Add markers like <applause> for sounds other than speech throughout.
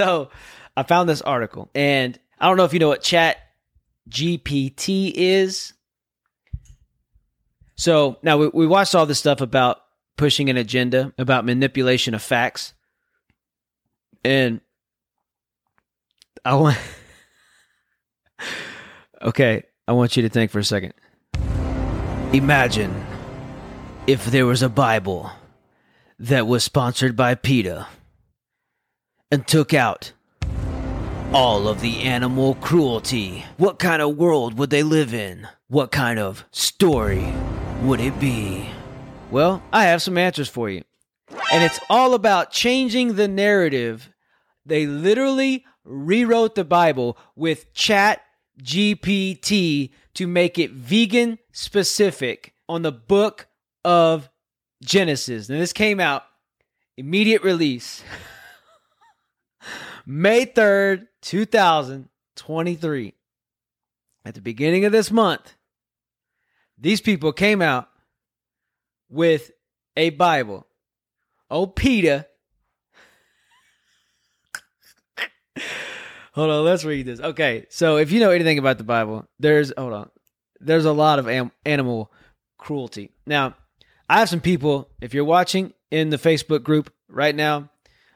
so I found this article, and I don't know if you know what Chat GPT is. So now we, we watched all this stuff about pushing an agenda, about manipulation of facts, and I want. <laughs> okay, I want you to think for a second. Imagine if there was a Bible that was sponsored by PETA and took out all of the animal cruelty. What kind of world would they live in? What kind of story would it be? Well, I have some answers for you. And it's all about changing the narrative. They literally rewrote the Bible with Chat GPT to make it vegan specific on the book of Genesis. And this came out immediate release <laughs> May 3rd, 2023. At the beginning of this month, these people came out with a Bible. Oh, PETA. <laughs> hold on, let's read this. Okay, so if you know anything about the Bible, there's hold on, there's a lot of am- animal cruelty. Now, I have some people. If you're watching in the Facebook group right now,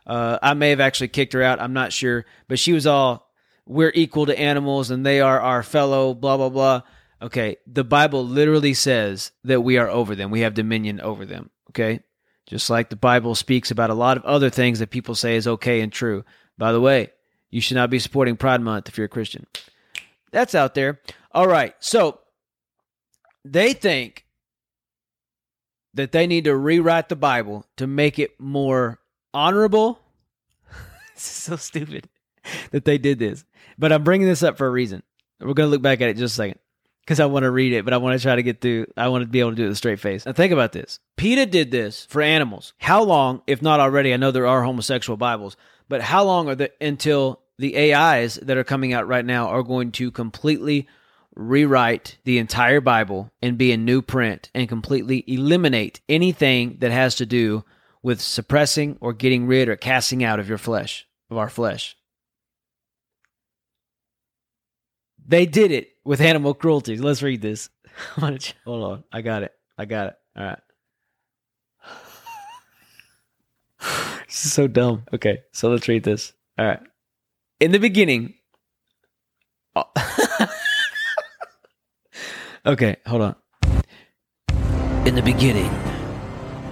uh, I may have actually kicked her out. I'm not sure, but she was all, "We're equal to animals, and they are our fellow." Blah blah blah. Okay, the Bible literally says that we are over them. We have dominion over them. Okay, just like the Bible speaks about a lot of other things that people say is okay and true. By the way, you should not be supporting Pride Month if you're a Christian. That's out there. All right, so they think that they need to rewrite the Bible to make it more honorable. <laughs> this is so stupid that they did this. But I'm bringing this up for a reason. We're going to look back at it just a second because I want to read it, but I want to try to get through. I want to be able to do it with a straight face. Now, think about this. PETA did this for animals. How long, if not already, I know there are homosexual Bibles, but how long are the until the AIs that are coming out right now are going to completely rewrite the entire Bible and be a new print and completely eliminate anything that has to do with suppressing or getting rid or casting out of your flesh, of our flesh. They did it with animal cruelty. Let's read this. <laughs> Hold on. I got it. I got it. All right. <sighs> this is so dumb. Okay, so let's read this. All right. In the beginning. Oh. <laughs> okay, hold on. In the beginning,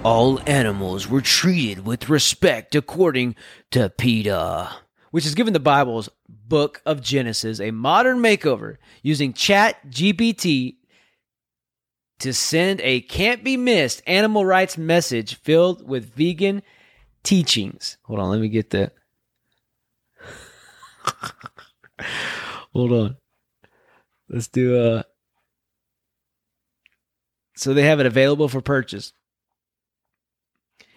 all animals were treated with respect according to PETA, which has given the Bible's book of Genesis a modern makeover using Chat GPT to send a can't be missed animal rights message filled with vegan teachings. Hold on, let me get that. <laughs> Hold on. Let's do a. Uh... So they have it available for purchase.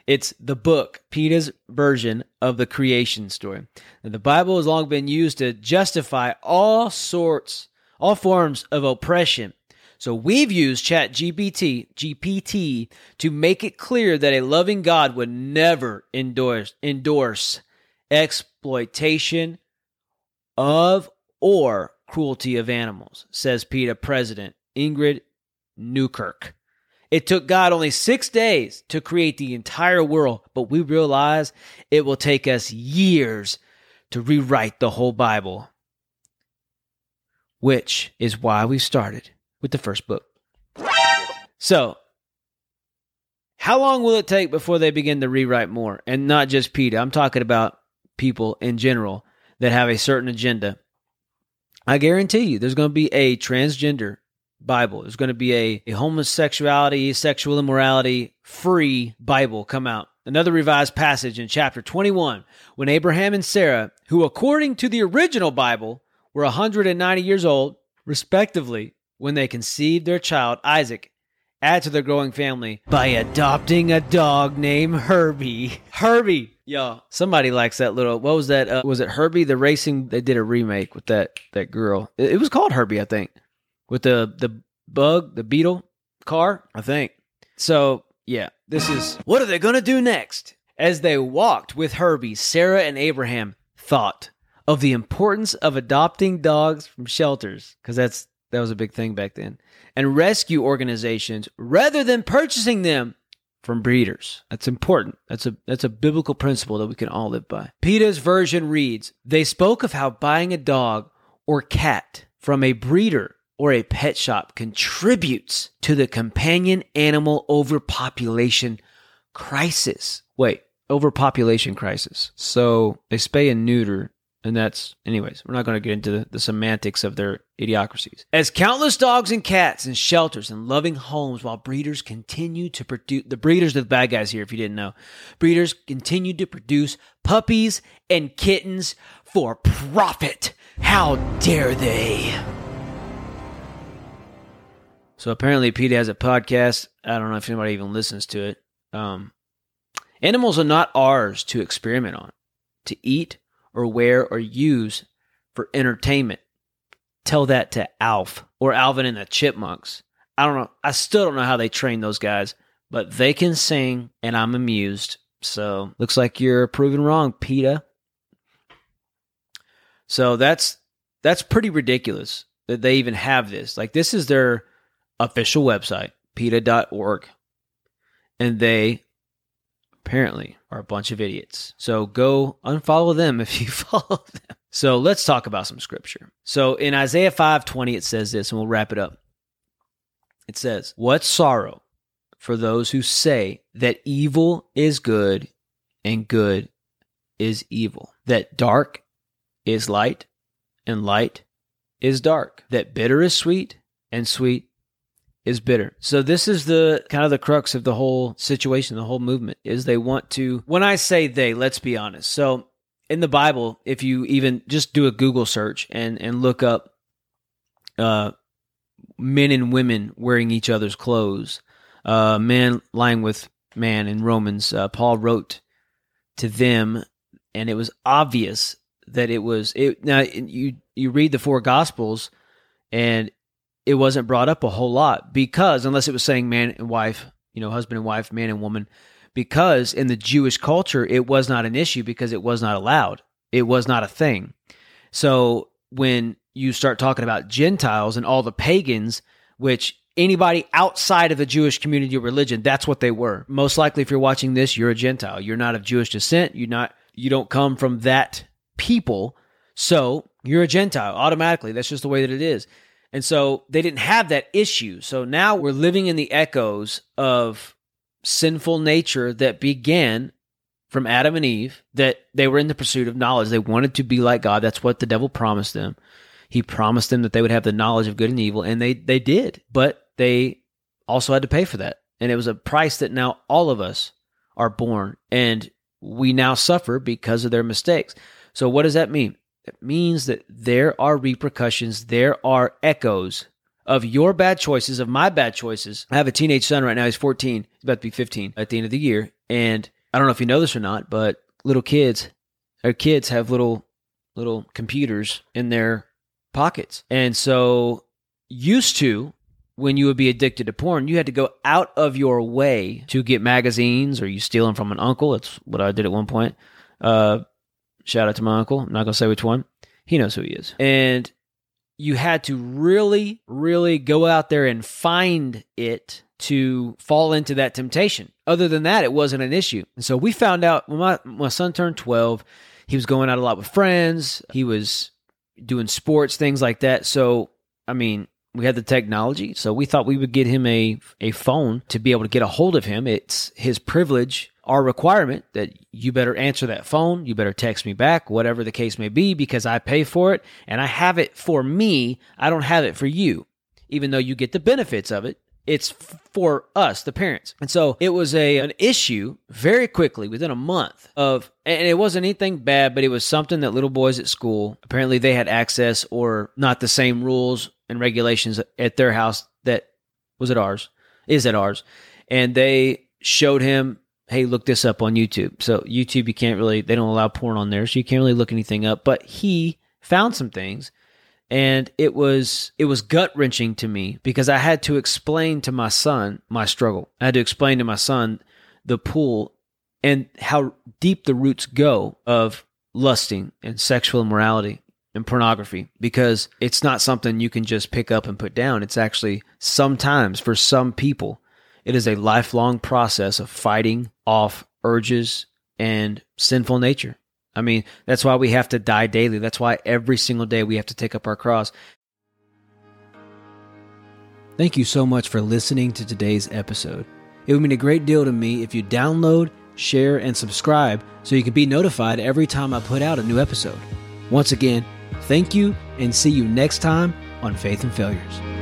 It's the book, PETA's version of the creation story. And the Bible has long been used to justify all sorts, all forms of oppression. So we've used Chat GPT, GPT to make it clear that a loving God would never endorse, endorse exploitation of or cruelty of animals, says PETA President Ingrid Newkirk. It took God only six days to create the entire world, but we realize it will take us years to rewrite the whole Bible, which is why we started with the first book. So, how long will it take before they begin to rewrite more? And not just PETA, I'm talking about people in general that have a certain agenda. I guarantee you there's going to be a transgender Bible. There's going to be a, a homosexuality, sexual immorality free Bible come out. Another revised passage in chapter 21 when Abraham and Sarah, who according to the original Bible were 190 years old, respectively, when they conceived their child Isaac, add to their growing family by adopting a dog named Herbie. Herbie. y'all. somebody likes that little. What was that? Uh, was it Herbie the racing? They did a remake with that that girl. It, it was called Herbie, I think with the the bug, the beetle car, I think. So, yeah, this is <gasps> what are they going to do next? As they walked with Herbie, Sarah and Abraham thought of the importance of adopting dogs from shelters because that's that was a big thing back then and rescue organizations rather than purchasing them from breeders. That's important. That's a that's a biblical principle that we can all live by. PETA's version reads, they spoke of how buying a dog or cat from a breeder or a pet shop contributes to the companion animal overpopulation crisis. Wait, overpopulation crisis. So they spay and neuter and that's, anyways, we're not going to get into the, the, semantics of their idiocracies. As countless dogs and cats in shelters and loving homes, while breeders continue to produce, the breeders are the bad guys here, if you didn't know. Breeders continue to produce puppies and kittens for profit. How dare they? So apparently, PETA has a podcast. I don't know if anybody even listens to it. Um, animals are not ours to experiment on, to eat or wear or use for entertainment. Tell that to Alf or Alvin and the Chipmunks. I don't know. I still don't know how they train those guys, but they can sing and I'm amused. So looks like you're proven wrong, PETA. So that's that's pretty ridiculous that they even have this. Like this is their official website, PETA.org. And they apparently are a bunch of idiots. So go unfollow them if you <laughs> follow them. So let's talk about some scripture. So in Isaiah 5:20 it says this and we'll wrap it up. It says, "What sorrow for those who say that evil is good and good is evil, that dark is light and light is dark, that bitter is sweet and sweet is bitter. So this is the kind of the crux of the whole situation, the whole movement is they want to when I say they, let's be honest. So in the Bible, if you even just do a Google search and and look up uh men and women wearing each other's clothes, uh man lying with man in Romans, uh, Paul wrote to them and it was obvious that it was it now you you read the four gospels and it wasn't brought up a whole lot because unless it was saying man and wife, you know, husband and wife, man and woman, because in the Jewish culture it was not an issue because it was not allowed. It was not a thing. So when you start talking about Gentiles and all the pagans, which anybody outside of the Jewish community or religion, that's what they were. Most likely if you're watching this, you're a Gentile. You're not of Jewish descent. You're not you don't come from that people. So you're a Gentile automatically. That's just the way that it is. And so they didn't have that issue. So now we're living in the echoes of sinful nature that began from Adam and Eve, that they were in the pursuit of knowledge. They wanted to be like God. That's what the devil promised them. He promised them that they would have the knowledge of good and evil, and they, they did. But they also had to pay for that. And it was a price that now all of us are born, and we now suffer because of their mistakes. So, what does that mean? It means that there are repercussions, there are echoes of your bad choices, of my bad choices. I have a teenage son right now. He's 14. He's about to be 15 at the end of the year. And I don't know if you know this or not, but little kids, our kids have little little computers in their pockets. And so used to when you would be addicted to porn, you had to go out of your way to get magazines or you steal them from an uncle. That's what I did at one point. Uh, Shout out to my uncle. I'm not going to say which one. He knows who he is. And you had to really, really go out there and find it to fall into that temptation. Other than that, it wasn't an issue. And so we found out when my, my son turned 12, he was going out a lot with friends. He was doing sports, things like that. So, I mean, we had the technology, so we thought we would get him a a phone to be able to get a hold of him. It's his privilege, our requirement that you better answer that phone, you better text me back, whatever the case may be, because I pay for it and I have it for me. I don't have it for you, even though you get the benefits of it. It's for us, the parents. And so it was a an issue very quickly within a month of and it wasn't anything bad, but it was something that little boys at school apparently they had access or not the same rules and regulations at their house that was at ours, is at ours. And they showed him, hey, look this up on YouTube. So YouTube, you can't really, they don't allow porn on there, so you can't really look anything up. But he found some things and it was it was gut wrenching to me because I had to explain to my son my struggle. I had to explain to my son the pool and how deep the roots go of lusting and sexual immorality and pornography because it's not something you can just pick up and put down. It's actually sometimes for some people, it is a lifelong process of fighting off urges and sinful nature. I mean, that's why we have to die daily. That's why every single day we have to take up our cross. Thank you so much for listening to today's episode. It would mean a great deal to me if you download, share, and subscribe so you can be notified every time I put out a new episode. Once again, thank you and see you next time on Faith and Failures.